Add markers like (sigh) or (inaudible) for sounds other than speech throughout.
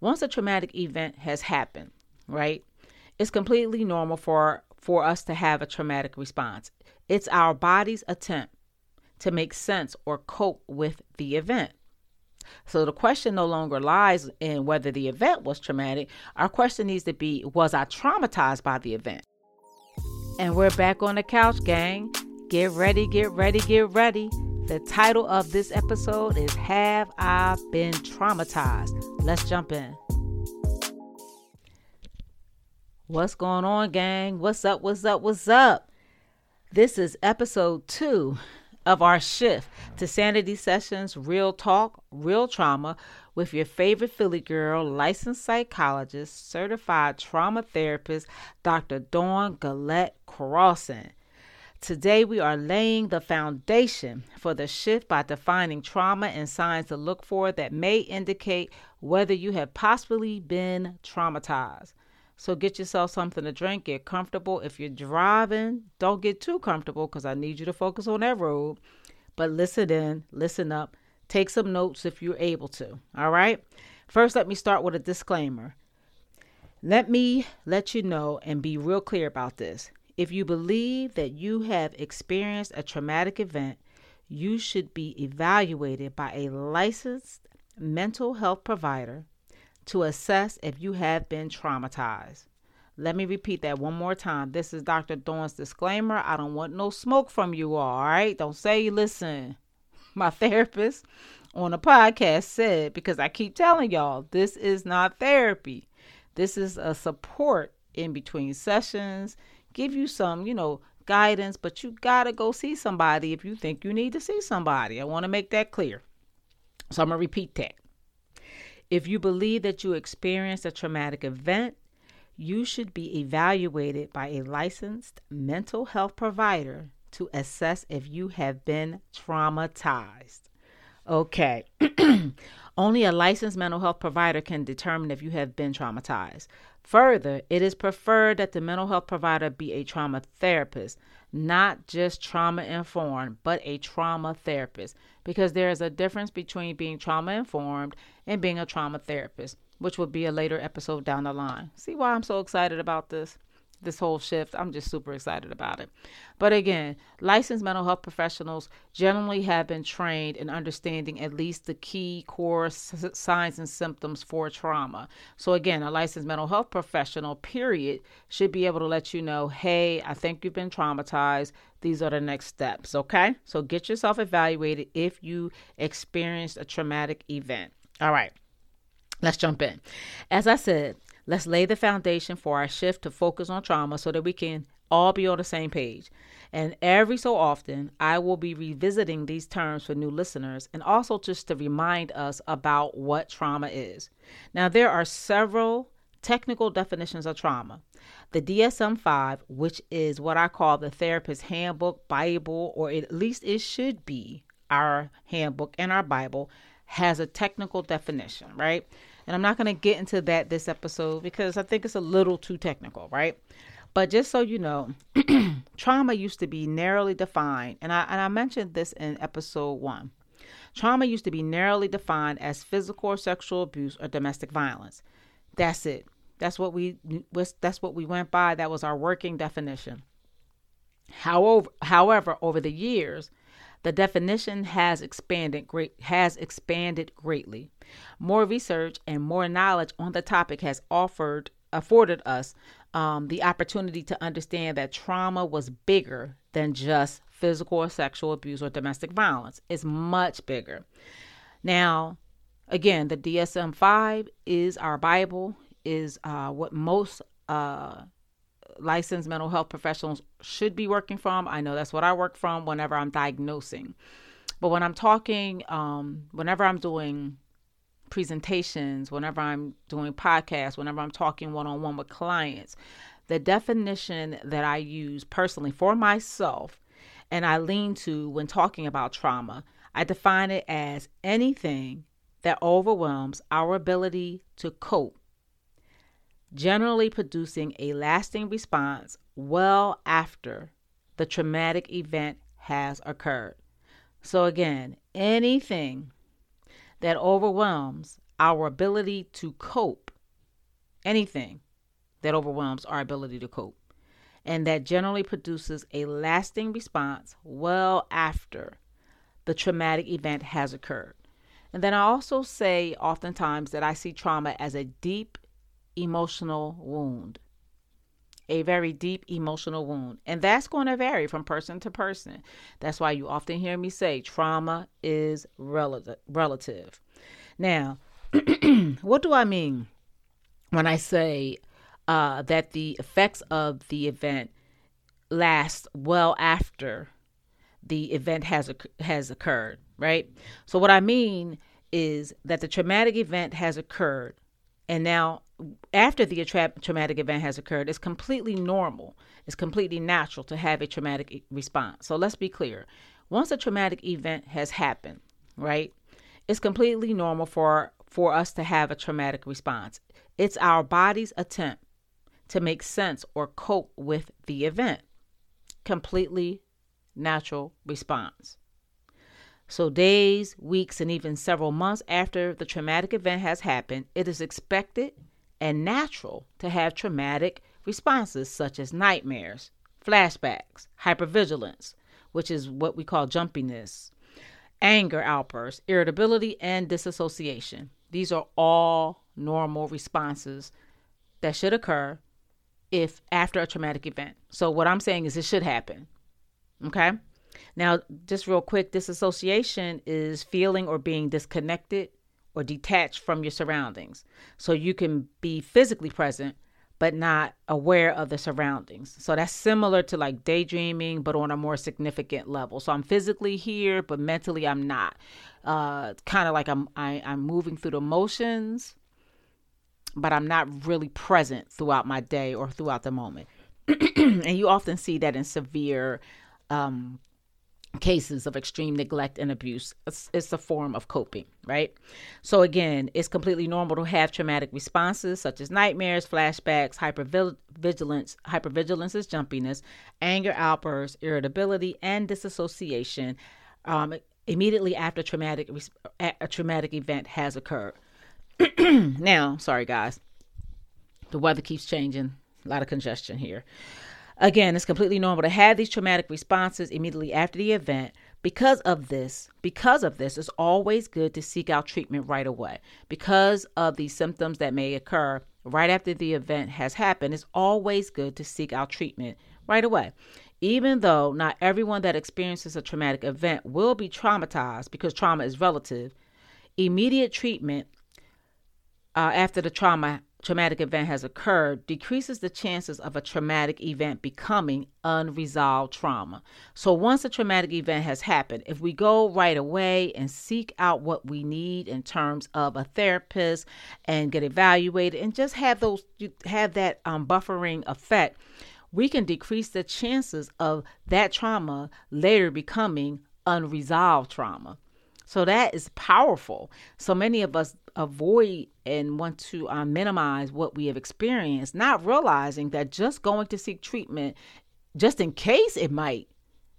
once a traumatic event has happened, right? It's completely normal for for us to have a traumatic response. It's our body's attempt to make sense or cope with the event. So the question no longer lies in whether the event was traumatic. Our question needs to be was I traumatized by the event? And we're back on the couch, gang. Get ready, get ready, get ready. The title of this episode is Have I Been Traumatized? Let's jump in. What's going on, gang? What's up? What's up? What's up? This is episode two of our shift to Sanity Sessions Real Talk, Real Trauma with your favorite Philly girl, licensed psychologist, certified trauma therapist, Dr. Dawn Gillette Crossan. Today, we are laying the foundation for the shift by defining trauma and signs to look for that may indicate whether you have possibly been traumatized. So, get yourself something to drink, get comfortable. If you're driving, don't get too comfortable because I need you to focus on that road. But listen in, listen up, take some notes if you're able to. All right. First, let me start with a disclaimer. Let me let you know and be real clear about this. If you believe that you have experienced a traumatic event, you should be evaluated by a licensed mental health provider to assess if you have been traumatized. Let me repeat that one more time. This is Dr. Dawn's disclaimer. I don't want no smoke from you all, all right? Don't say, listen, (laughs) my therapist on a podcast said, because I keep telling y'all, this is not therapy. This is a support in between sessions give you some, you know, guidance, but you got to go see somebody if you think you need to see somebody. I want to make that clear. So I'm going to repeat that. If you believe that you experienced a traumatic event, you should be evaluated by a licensed mental health provider to assess if you have been traumatized. Okay. (clears throat) Only a licensed mental health provider can determine if you have been traumatized. Further, it is preferred that the mental health provider be a trauma therapist, not just trauma informed, but a trauma therapist, because there is a difference between being trauma informed and being a trauma therapist, which will be a later episode down the line. See why I'm so excited about this? This whole shift. I'm just super excited about it. But again, licensed mental health professionals generally have been trained in understanding at least the key core s- signs and symptoms for trauma. So again, a licensed mental health professional, period, should be able to let you know, hey, I think you've been traumatized. These are the next steps. Okay. So get yourself evaluated if you experienced a traumatic event. All right. Let's jump in. As I said, Let's lay the foundation for our shift to focus on trauma so that we can all be on the same page. And every so often, I will be revisiting these terms for new listeners and also just to remind us about what trauma is. Now, there are several technical definitions of trauma. The DSM 5, which is what I call the therapist handbook, Bible, or at least it should be our handbook and our Bible, has a technical definition, right? And I'm not going to get into that this episode because I think it's a little too technical, right? But just so you know, (clears throat) trauma used to be narrowly defined, and I and I mentioned this in episode one. Trauma used to be narrowly defined as physical or sexual abuse or domestic violence. That's it. That's what we that's what we went by. That was our working definition. However, however, over the years, the definition has expanded great has expanded greatly. More research and more knowledge on the topic has offered afforded us um, the opportunity to understand that trauma was bigger than just physical or sexual abuse or domestic violence. It's much bigger. Now, again, the DSM 5 is our Bible, is uh, what most uh, licensed mental health professionals should be working from. I know that's what I work from whenever I'm diagnosing. But when I'm talking, um, whenever I'm doing presentations, whenever I'm doing podcasts, whenever I'm talking one on one with clients, the definition that I use personally for myself and I lean to when talking about trauma, I define it as anything that overwhelms our ability to cope generally producing a lasting response well after the traumatic event has occurred. So, again, anything that overwhelms our ability to cope, anything that overwhelms our ability to cope. And that generally produces a lasting response well after the traumatic event has occurred. And then I also say oftentimes that I see trauma as a deep emotional wound. A very deep emotional wound. And that's going to vary from person to person. That's why you often hear me say trauma is relative. Now, (clears throat) what do I mean when I say uh, that the effects of the event last well after the event has has occurred, right? So what I mean is that the traumatic event has occurred, and now after the tra- traumatic event has occurred, it's completely normal. It's completely natural to have a traumatic response. So let's be clear. Once a traumatic event has happened, right? It's completely normal for for us to have a traumatic response. It's our body's attempt to make sense or cope with the event. Completely natural response. So, days, weeks, and even several months after the traumatic event has happened, it is expected and natural to have traumatic responses such as nightmares, flashbacks, hypervigilance, which is what we call jumpiness, anger outbursts, irritability, and disassociation. These are all normal responses that should occur if after a traumatic event. So what I'm saying is it should happen. Okay? Now, just real quick, disassociation is feeling or being disconnected or detached from your surroundings. So you can be physically present but not aware of the surroundings. So that's similar to like daydreaming, but on a more significant level. So I'm physically here, but mentally I'm not. Uh, kind of like I'm I, I'm moving through the motions, but I'm not really present throughout my day or throughout the moment. (clears throat) and you often see that in severe um, cases of extreme neglect and abuse. It's, it's, a form of coping, right? So, again, it's completely normal to have traumatic responses such as nightmares, flashbacks, hypervigilance. Hypervigilance is jumpiness, anger outbursts, irritability, and disassociation um, immediately after traumatic a traumatic event has occurred. (clears throat) now, sorry guys, the weather keeps changing. A lot of congestion here. Again, it's completely normal to have these traumatic responses immediately after the event. Because of this, because of this, it's always good to seek out treatment right away. Because of the symptoms that may occur right after the event has happened, it's always good to seek out treatment right away. Even though not everyone that experiences a traumatic event will be traumatized because trauma is relative, immediate treatment uh, after the trauma traumatic event has occurred decreases the chances of a traumatic event becoming unresolved trauma. So, once a traumatic event has happened, if we go right away and seek out what we need in terms of a therapist and get evaluated and just have those have that um, buffering effect, we can decrease the chances of that trauma later becoming unresolved trauma. So that is powerful. So many of us avoid and want to uh, minimize what we have experienced, not realizing that just going to seek treatment, just in case it might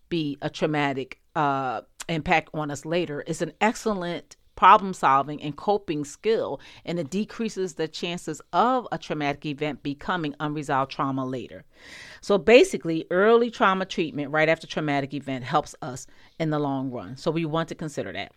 be a traumatic uh, impact on us later, is an excellent problem solving and coping skill, and it decreases the chances of a traumatic event becoming unresolved trauma later. So basically, early trauma treatment right after traumatic event helps us in the long run. So we want to consider that.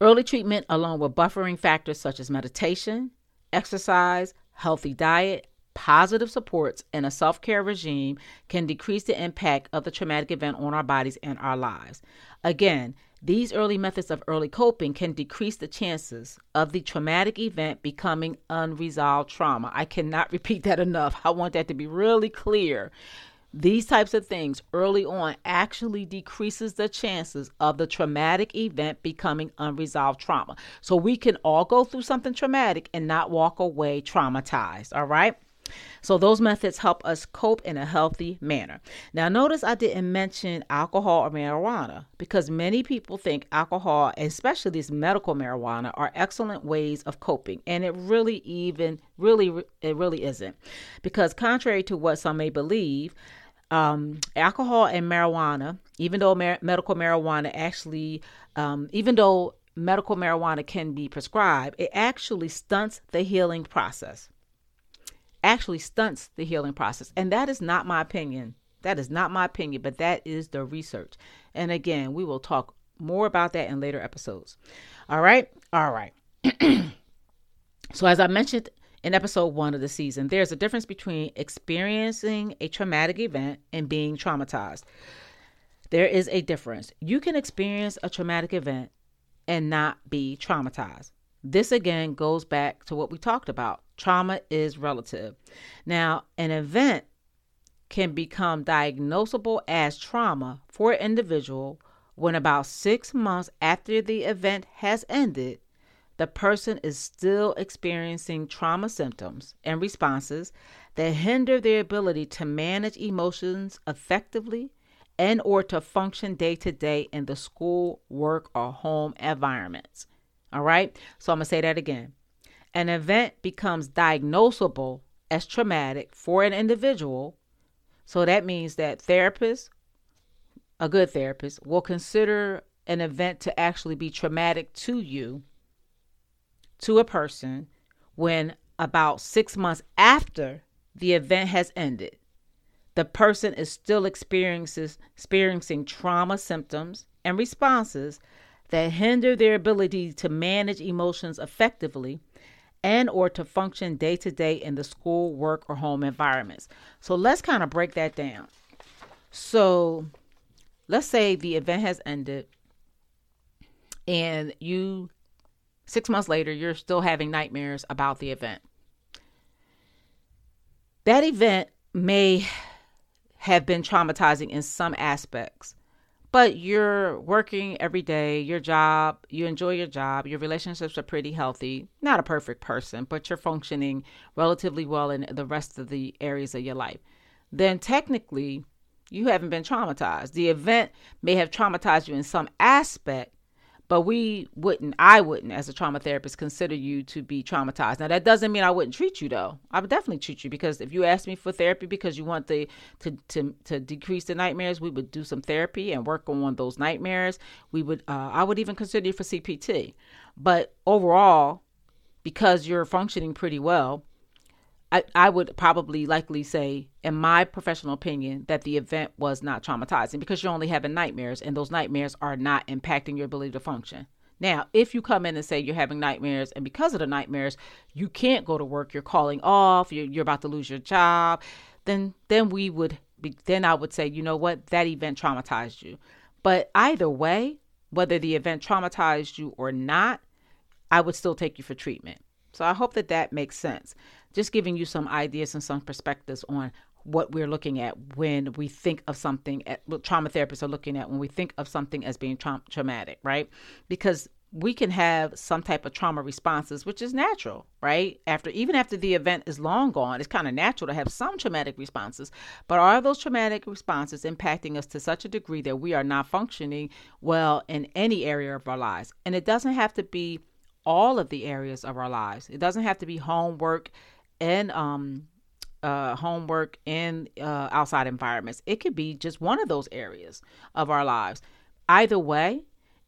Early treatment, along with buffering factors such as meditation, exercise, healthy diet, positive supports, and a self care regime, can decrease the impact of the traumatic event on our bodies and our lives. Again, these early methods of early coping can decrease the chances of the traumatic event becoming unresolved trauma. I cannot (laughs) repeat that enough. I want that to be really clear these types of things early on actually decreases the chances of the traumatic event becoming unresolved trauma. So we can all go through something traumatic and not walk away traumatized, all right? So those methods help us cope in a healthy manner. Now notice I didn't mention alcohol or marijuana because many people think alcohol, especially this medical marijuana, are excellent ways of coping and it really even really it really isn't. Because contrary to what some may believe, um, alcohol and marijuana, even though mar- medical marijuana actually, um, even though medical marijuana can be prescribed, it actually stunts the healing process. Actually stunts the healing process. And that is not my opinion. That is not my opinion, but that is the research. And again, we will talk more about that in later episodes. All right? All right. (clears throat) so, as I mentioned in episode one of the season, there's a difference between experiencing a traumatic event and being traumatized. There is a difference. You can experience a traumatic event and not be traumatized. This again goes back to what we talked about. Trauma is relative. Now, an event can become diagnosable as trauma for an individual when about six months after the event has ended, the person is still experiencing trauma symptoms and responses that hinder their ability to manage emotions effectively and or to function day to day in the school, work, or home environments. All right? So I'm going to say that again. An event becomes diagnosable as traumatic for an individual. So that means that therapists, a good therapist, will consider an event to actually be traumatic to you, to a person, when about six months after the event has ended the person is still experiences, experiencing trauma symptoms and responses that hinder their ability to manage emotions effectively and or to function day to day in the school, work or home environments. So let's kind of break that down. So let's say the event has ended and you 6 months later you're still having nightmares about the event. That event may have been traumatizing in some aspects. But you're working every day, your job, you enjoy your job, your relationships are pretty healthy. Not a perfect person, but you're functioning relatively well in the rest of the areas of your life. Then technically, you haven't been traumatized. The event may have traumatized you in some aspect, but we wouldn't i wouldn't as a trauma therapist consider you to be traumatized. Now that doesn't mean i wouldn't treat you though. I would definitely treat you because if you ask me for therapy because you want the to to, to decrease the nightmares we would do some therapy and work on those nightmares. We would uh, i would even consider you for cpt but overall because you're functioning pretty well I, I would probably likely say, in my professional opinion, that the event was not traumatizing because you're only having nightmares and those nightmares are not impacting your ability to function. Now, if you come in and say you're having nightmares and because of the nightmares, you can't go to work, you're calling off, you're, you're about to lose your job, then then we would be, then I would say, you know what, that event traumatized you. But either way, whether the event traumatized you or not, I would still take you for treatment. So I hope that that makes sense. Just giving you some ideas and some perspectives on what we're looking at when we think of something at, what trauma therapists are looking at when we think of something as being tra- traumatic right? Because we can have some type of trauma responses which is natural right? After even after the event is long gone it's kind of natural to have some traumatic responses. But are those traumatic responses impacting us to such a degree that we are not functioning well in any area of our lives? And it doesn't have to be all of the areas of our lives it doesn't have to be homework and um, uh, homework and uh, outside environments. It could be just one of those areas of our lives. Either way,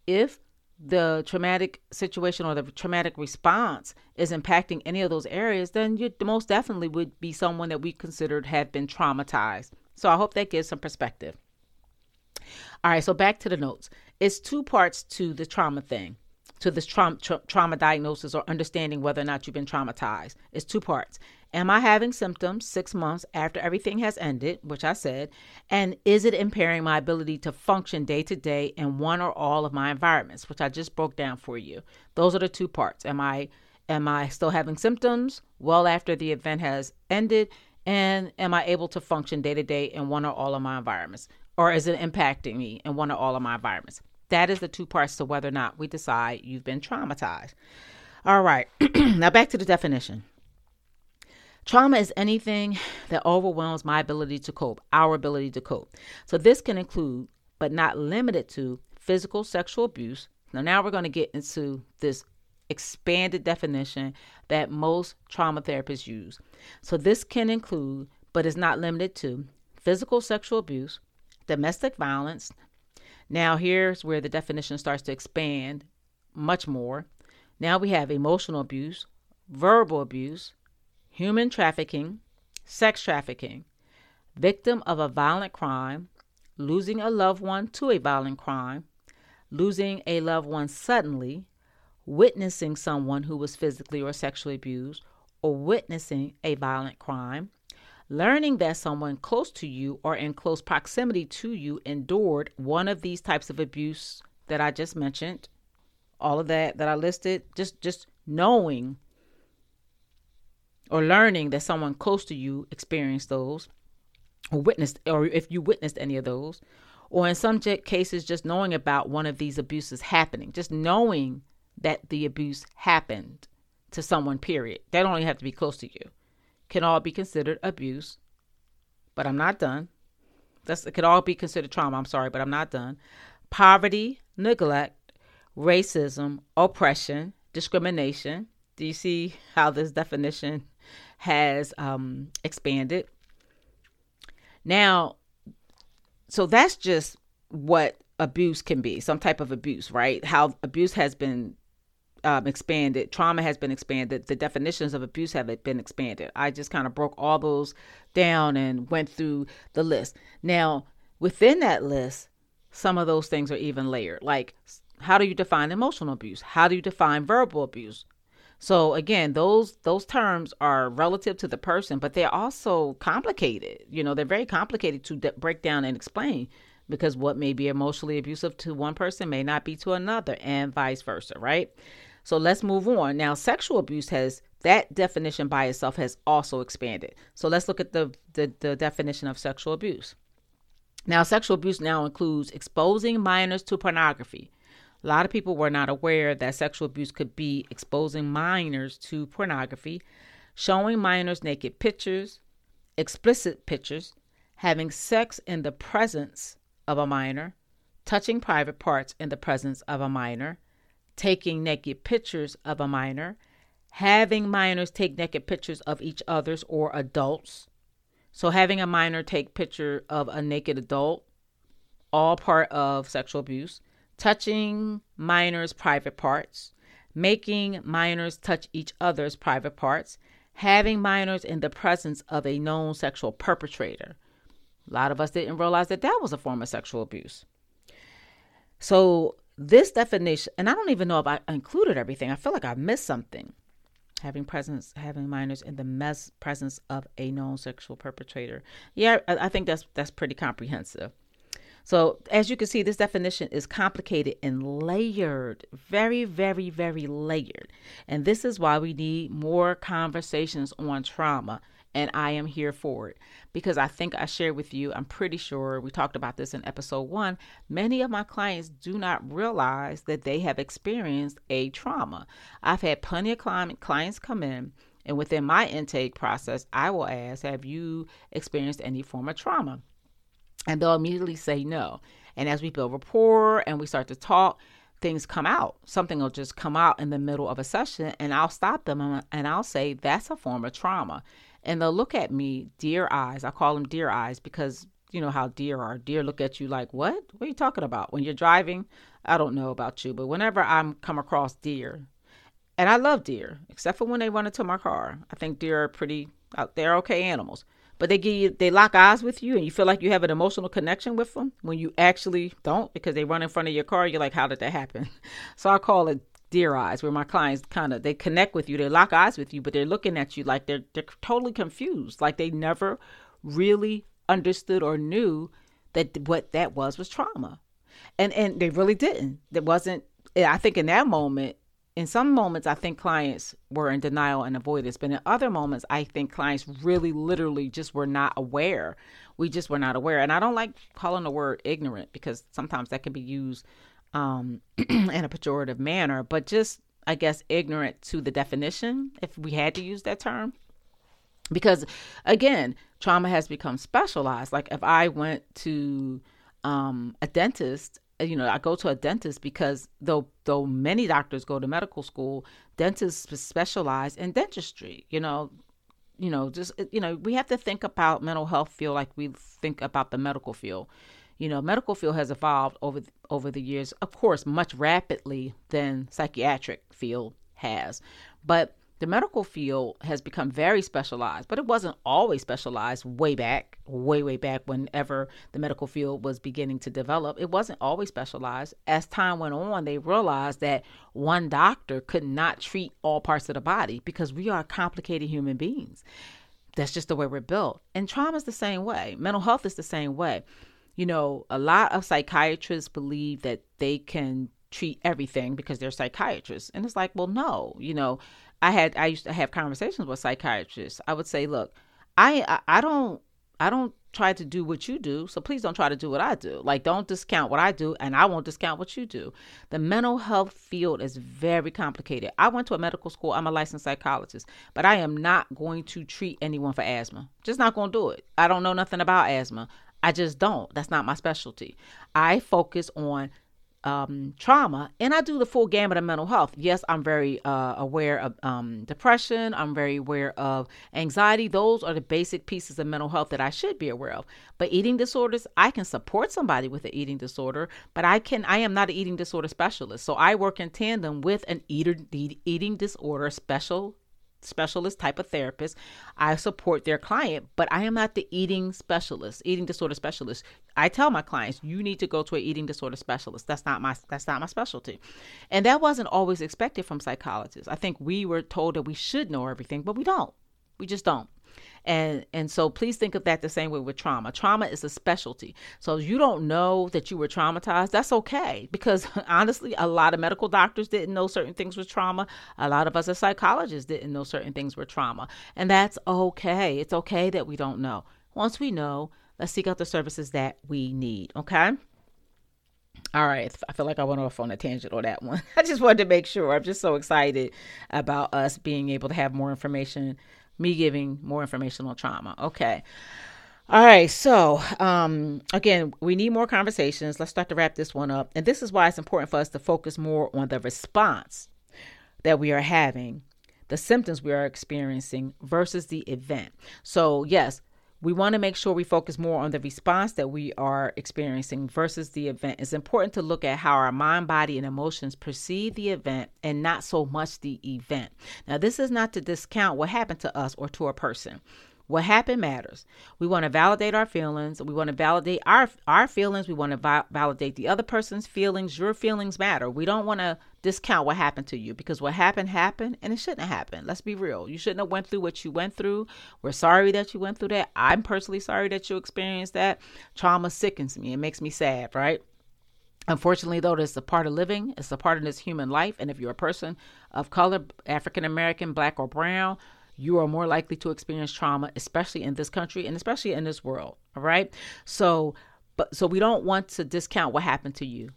if the traumatic situation or the traumatic response is impacting any of those areas, then you most definitely would be someone that we considered have been traumatized. So I hope that gives some perspective. All right, so back to the notes. It's two parts to the trauma thing to this tra- tra- trauma diagnosis or understanding whether or not you've been traumatized. It's two parts. Am I having symptoms six months after everything has ended, which I said? And is it impairing my ability to function day to day in one or all of my environments, which I just broke down for you? Those are the two parts. Am I am I still having symptoms well after the event has ended? And am I able to function day to day in one or all of my environments? Or is it impacting me in one or all of my environments? That is the two parts to whether or not we decide you've been traumatized. All right, (clears throat) now back to the definition. Trauma is anything that overwhelms my ability to cope, our ability to cope. So this can include, but not limited to, physical sexual abuse. Now, now we're going to get into this expanded definition that most trauma therapists use. So this can include, but is not limited to, physical sexual abuse, domestic violence, now, here's where the definition starts to expand much more. Now we have emotional abuse, verbal abuse, human trafficking, sex trafficking, victim of a violent crime, losing a loved one to a violent crime, losing a loved one suddenly, witnessing someone who was physically or sexually abused, or witnessing a violent crime, learning that someone close to you or in close proximity to you endured one of these types of abuse that I just mentioned, all of that that I listed, just just knowing or learning that someone close to you experienced those or witnessed or if you witnessed any of those or in some cases just knowing about one of these abuses happening just knowing that the abuse happened to someone period. They don't even have to be close to you can all be considered abuse but i'm not done that's it could all be considered trauma i'm sorry but i'm not done poverty neglect racism oppression discrimination do you see how this definition has um, expanded. Now, so that's just what abuse can be some type of abuse, right? How abuse has been um, expanded, trauma has been expanded, the definitions of abuse have been expanded. I just kind of broke all those down and went through the list. Now, within that list, some of those things are even layered. Like, how do you define emotional abuse? How do you define verbal abuse? So again, those those terms are relative to the person, but they're also complicated. You know, they're very complicated to de- break down and explain because what may be emotionally abusive to one person may not be to another and vice versa, right? So let's move on. Now, sexual abuse has that definition by itself has also expanded. So let's look at the, the, the definition of sexual abuse. Now, sexual abuse now includes exposing minors to pornography, a lot of people were not aware that sexual abuse could be exposing minors to pornography, showing minors naked pictures, explicit pictures, having sex in the presence of a minor, touching private parts in the presence of a minor, taking naked pictures of a minor, having minors take naked pictures of each other's or adults. So having a minor take picture of a naked adult, all part of sexual abuse touching minors' private parts, making minors touch each other's private parts, having minors in the presence of a known sexual perpetrator. A lot of us didn't realize that that was a form of sexual abuse. So, this definition, and I don't even know if I included everything. I feel like I missed something. Having presence, having minors in the mes- presence of a known sexual perpetrator. Yeah, I, I think that's that's pretty comprehensive. So, as you can see, this definition is complicated and layered, very, very, very layered. And this is why we need more conversations on trauma. And I am here for it because I think I shared with you, I'm pretty sure we talked about this in episode one. Many of my clients do not realize that they have experienced a trauma. I've had plenty of clients come in, and within my intake process, I will ask, Have you experienced any form of trauma? and they'll immediately say no. And as we build rapport and we start to talk, things come out. Something will just come out in the middle of a session, and I'll stop them and I'll say, That's a form of trauma. And they'll look at me, deer eyes. I call them deer eyes because you know how deer are. Deer look at you like, What? What are you talking about? When you're driving, I don't know about you, but whenever I'm come across deer, and I love deer, except for when they run into my car. I think deer are pretty, uh, they're okay animals but they give you they lock eyes with you and you feel like you have an emotional connection with them when you actually don't because they run in front of your car you're like how did that happen (laughs) so i call it deer eyes where my clients kind of they connect with you they lock eyes with you but they're looking at you like they're they're totally confused like they never really understood or knew that what that was was trauma and and they really didn't there wasn't eh, i think in that moment in some moments, I think clients were in denial and avoidance, but in other moments, I think clients really literally just were not aware. We just were not aware. And I don't like calling the word ignorant because sometimes that can be used um, (clears throat) in a pejorative manner, but just, I guess, ignorant to the definition, if we had to use that term. Because again, trauma has become specialized. Like if I went to um, a dentist you know, I go to a dentist because though though many doctors go to medical school, dentists specialize in dentistry. You know, you know, just you know, we have to think about mental health field like we think about the medical field. You know, medical field has evolved over over the years, of course, much rapidly than psychiatric field has. But the medical field has become very specialized, but it wasn't always specialized way back, way, way back whenever the medical field was beginning to develop. It wasn't always specialized. As time went on, they realized that one doctor could not treat all parts of the body because we are complicated human beings. That's just the way we're built. And trauma is the same way, mental health is the same way. You know, a lot of psychiatrists believe that they can treat everything because they're psychiatrists. And it's like, well, no, you know, I had I used to have conversations with psychiatrists. I would say, look, I, I I, don't I don't try to do what you do, so please don't try to do what I do. Like don't discount what I do and I won't discount what you do. The mental health field is very complicated. I went to a medical school. I'm a licensed psychologist, but I am not going to treat anyone for asthma. Just not going to do it. I don't know nothing about asthma. I just don't. That's not my specialty. I focus on um, trauma, and I do the full gamut of mental health. Yes, I'm very uh, aware of um, depression. I'm very aware of anxiety. Those are the basic pieces of mental health that I should be aware of. But eating disorders, I can support somebody with an eating disorder, but I can. I am not an eating disorder specialist, so I work in tandem with an eater, eating disorder special specialist type of therapist. I support their client, but I am not the eating specialist, eating disorder specialist. I tell my clients, you need to go to an eating disorder specialist. That's not my that's not my specialty. And that wasn't always expected from psychologists. I think we were told that we should know everything, but we don't. We just don't and and so please think of that the same way with trauma. Trauma is a specialty. So you don't know that you were traumatized that's okay. Because (laughs) honestly a lot of medical doctors didn't know certain things were trauma. A lot of us as psychologists didn't know certain things were trauma. And that's okay. It's okay that we don't know. Once we know let's seek out the services that we need okay? All right, I feel like I went off on a tangent on that one. (laughs) I just wanted to make sure. I'm just so excited about us being able to have more information me giving more information on trauma. Okay. All right, so um, again, we need more conversations. Let's start to wrap this one up. And this is why it's important for us to focus more on the response that we are having, the symptoms we are experiencing versus the event. So, yes, we want to make sure we focus more on the response that we are experiencing versus the event. It's important to look at how our mind, body, and emotions perceive the event and not so much the event. Now, this is not to discount what happened to us or to a person. What happened matters. We want to validate our feelings. We want to validate our our feelings. We want to vi- validate the other person's feelings. Your feelings matter. We don't want to discount what happened to you because what happened happened and it shouldn't have happened. Let's be real. You shouldn't have went through what you went through. We're sorry that you went through that. I'm personally sorry that you experienced that. Trauma sickens me. It makes me sad, right? Unfortunately, though, it's a part of living. It's a part of this human life. And if you're a person of color, African American, black or brown, you are more likely to experience trauma, especially in this country and especially in this world. All right. So, but so we don't want to discount what happened to you.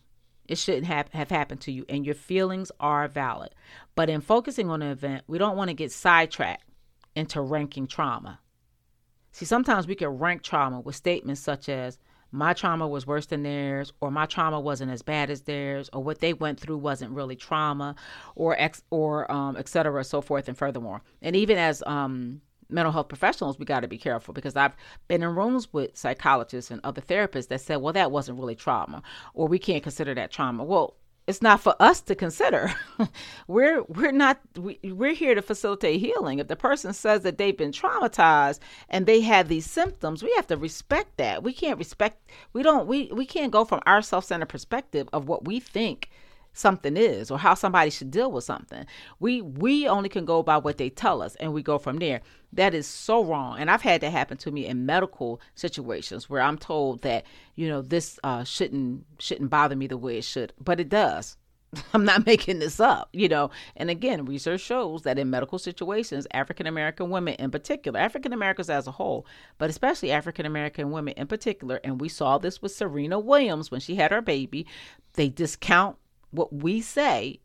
It shouldn't have, have happened to you, and your feelings are valid. But in focusing on an event, we don't want to get sidetracked into ranking trauma. See, sometimes we can rank trauma with statements such as, my trauma was worse than theirs or my trauma wasn't as bad as theirs or what they went through wasn't really trauma or ex or um et cetera so forth and furthermore and even as um mental health professionals we got to be careful because i've been in rooms with psychologists and other therapists that said well that wasn't really trauma or we can't consider that trauma well it's not for us to consider. (laughs) we're we're not we, we're here to facilitate healing. If the person says that they've been traumatized and they have these symptoms, we have to respect that. We can't respect we don't we we can't go from our self-centered perspective of what we think something is or how somebody should deal with something. We we only can go by what they tell us and we go from there. That is so wrong. And I've had that happen to me in medical situations where I'm told that, you know, this uh, shouldn't shouldn't bother me the way it should, but it does. (laughs) I'm not making this up, you know. And again, research shows that in medical situations, African American women in particular, African Americans as a whole, but especially African American women in particular, and we saw this with Serena Williams when she had her baby, they discount what we say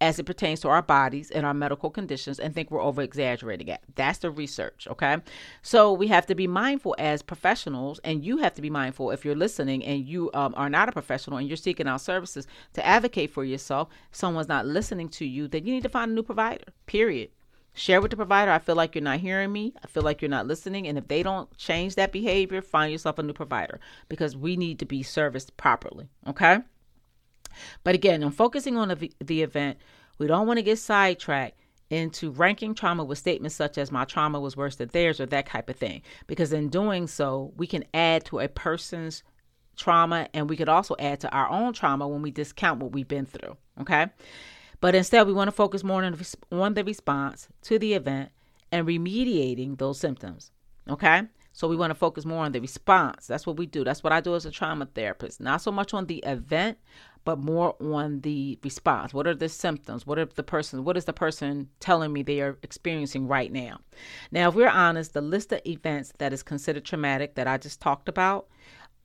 as it pertains to our bodies and our medical conditions and think we're over exaggerating it. That's the research, okay? So we have to be mindful as professionals, and you have to be mindful if you're listening and you um, are not a professional and you're seeking out services to advocate for yourself. Someone's not listening to you, then you need to find a new provider, period. Share with the provider. I feel like you're not hearing me. I feel like you're not listening. And if they don't change that behavior, find yourself a new provider because we need to be serviced properly. Okay. But again, I'm focusing on the, the event. We don't want to get sidetracked into ranking trauma with statements such as my trauma was worse than theirs or that type of thing. Because in doing so, we can add to a person's trauma and we could also add to our own trauma when we discount what we've been through. Okay. But instead, we want to focus more on, on the response to the event and remediating those symptoms. Okay? So we want to focus more on the response. That's what we do. That's what I do as a trauma therapist. Not so much on the event, but more on the response. What are the symptoms? What are the person what is the person telling me they are experiencing right now? Now, if we're honest, the list of events that is considered traumatic that I just talked about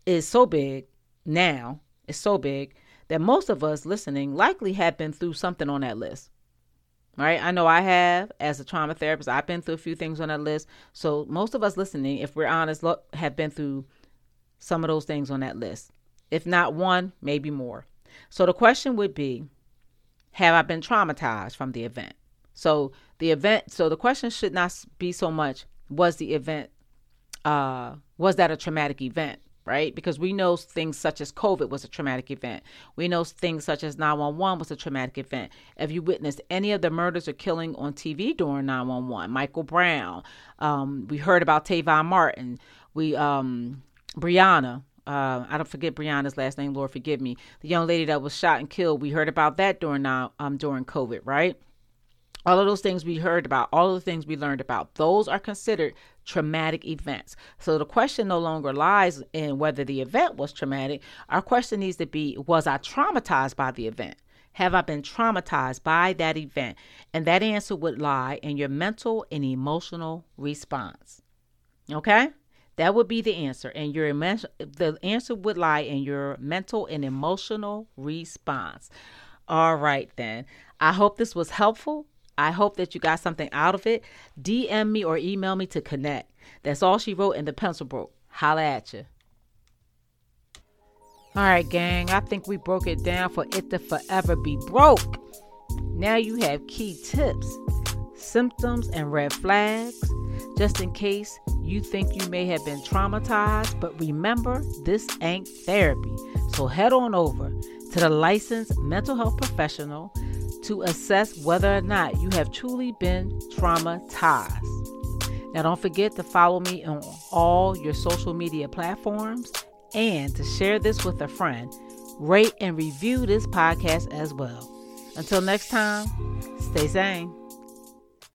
is so big now, is so big that most of us listening likely have been through something on that list. Right? I know I have as a trauma therapist. I've been through a few things on that list. So most of us listening, if we're honest, have been through some of those things on that list. If not one, maybe more. So the question would be, have I been traumatized from the event? So the event, so the question should not be so much, was the event, uh, was that a traumatic event? right? Because we know things such as COVID was a traumatic event. We know things such as 911 was a traumatic event. If you witnessed any of the murders or killing on TV during 911, Michael Brown, um, we heard about Trayvon Martin, we, um, Breonna, uh, I don't forget Breonna's last name, Lord forgive me. The young lady that was shot and killed, we heard about that during now um during COVID, right? all of those things we heard about, all of the things we learned about, those are considered traumatic events. So the question no longer lies in whether the event was traumatic. Our question needs to be Was I traumatized by the event? Have I been traumatized by that event? And that answer would lie in your mental and emotional response. Okay? That would be the answer. And your the answer would lie in your mental and emotional response. All right, then. I hope this was helpful. I hope that you got something out of it. DM me or email me to connect. That's all she wrote in the pencil broke. Holla at you. All right, gang. I think we broke it down for it to forever be broke. Now you have key tips, symptoms, and red flags, just in case you think you may have been traumatized. But remember, this ain't therapy. So head on over to the licensed mental health professional to assess whether or not you have truly been traumatized. Now, don't forget to follow me on all your social media platforms and to share this with a friend. Rate and review this podcast as well. Until next time, stay sane.